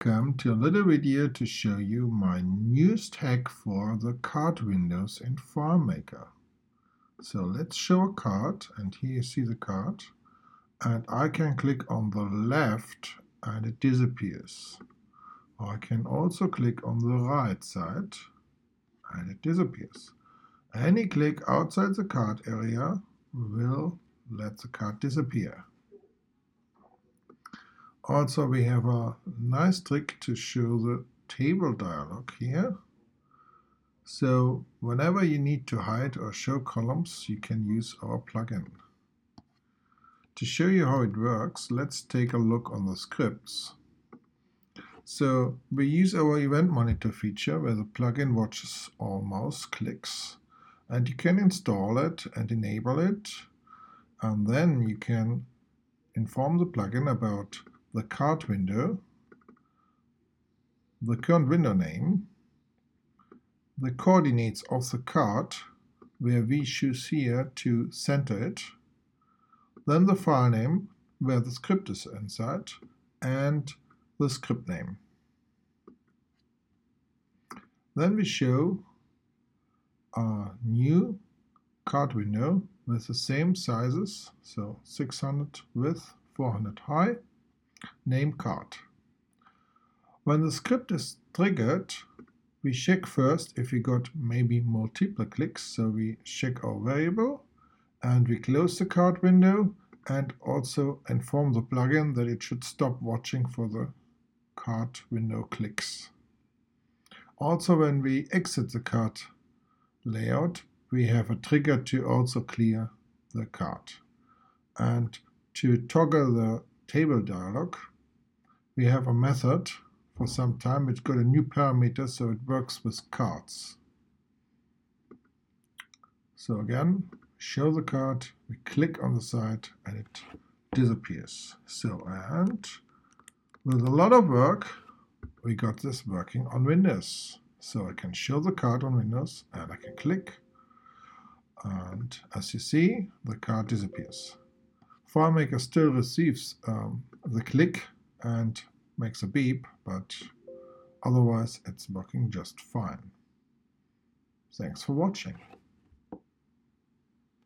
Come to a little video to show you my newest hack for the card windows in FileMaker. So let's show a card and here you see the card and I can click on the left and it disappears. I can also click on the right side and it disappears. Any click outside the card area will let the card disappear. Also, we have a nice trick to show the table dialog here. So whenever you need to hide or show columns, you can use our plugin. To show you how it works, let's take a look on the scripts. So we use our event monitor feature where the plugin watches all mouse clicks and you can install it and enable it and then you can inform the plugin about the card window, the current window name, the coordinates of the card where we choose here to center it, then the file name where the script is inside, and the script name. Then we show a new card window with the same sizes, so 600 width, 400 high, name card. When the script is triggered, we check first if we got maybe multiple clicks, so we check our variable and we close the card window and also inform the plugin that it should stop watching for the card window clicks. Also when we exit the card layout, we have a trigger to also clear the card. And to toggle the table dialog, we have a method for some time. It's got a new parameter, so it works with cards. So again, show the card, we click on the side, and it disappears. So, and with a lot of work, we got this working on Windows. So I can show the card on Windows, and I can click, and as you see, the card disappears. FileMaker still receives um, the click and makes a beep, but otherwise it's working just fine. Thanks for watching.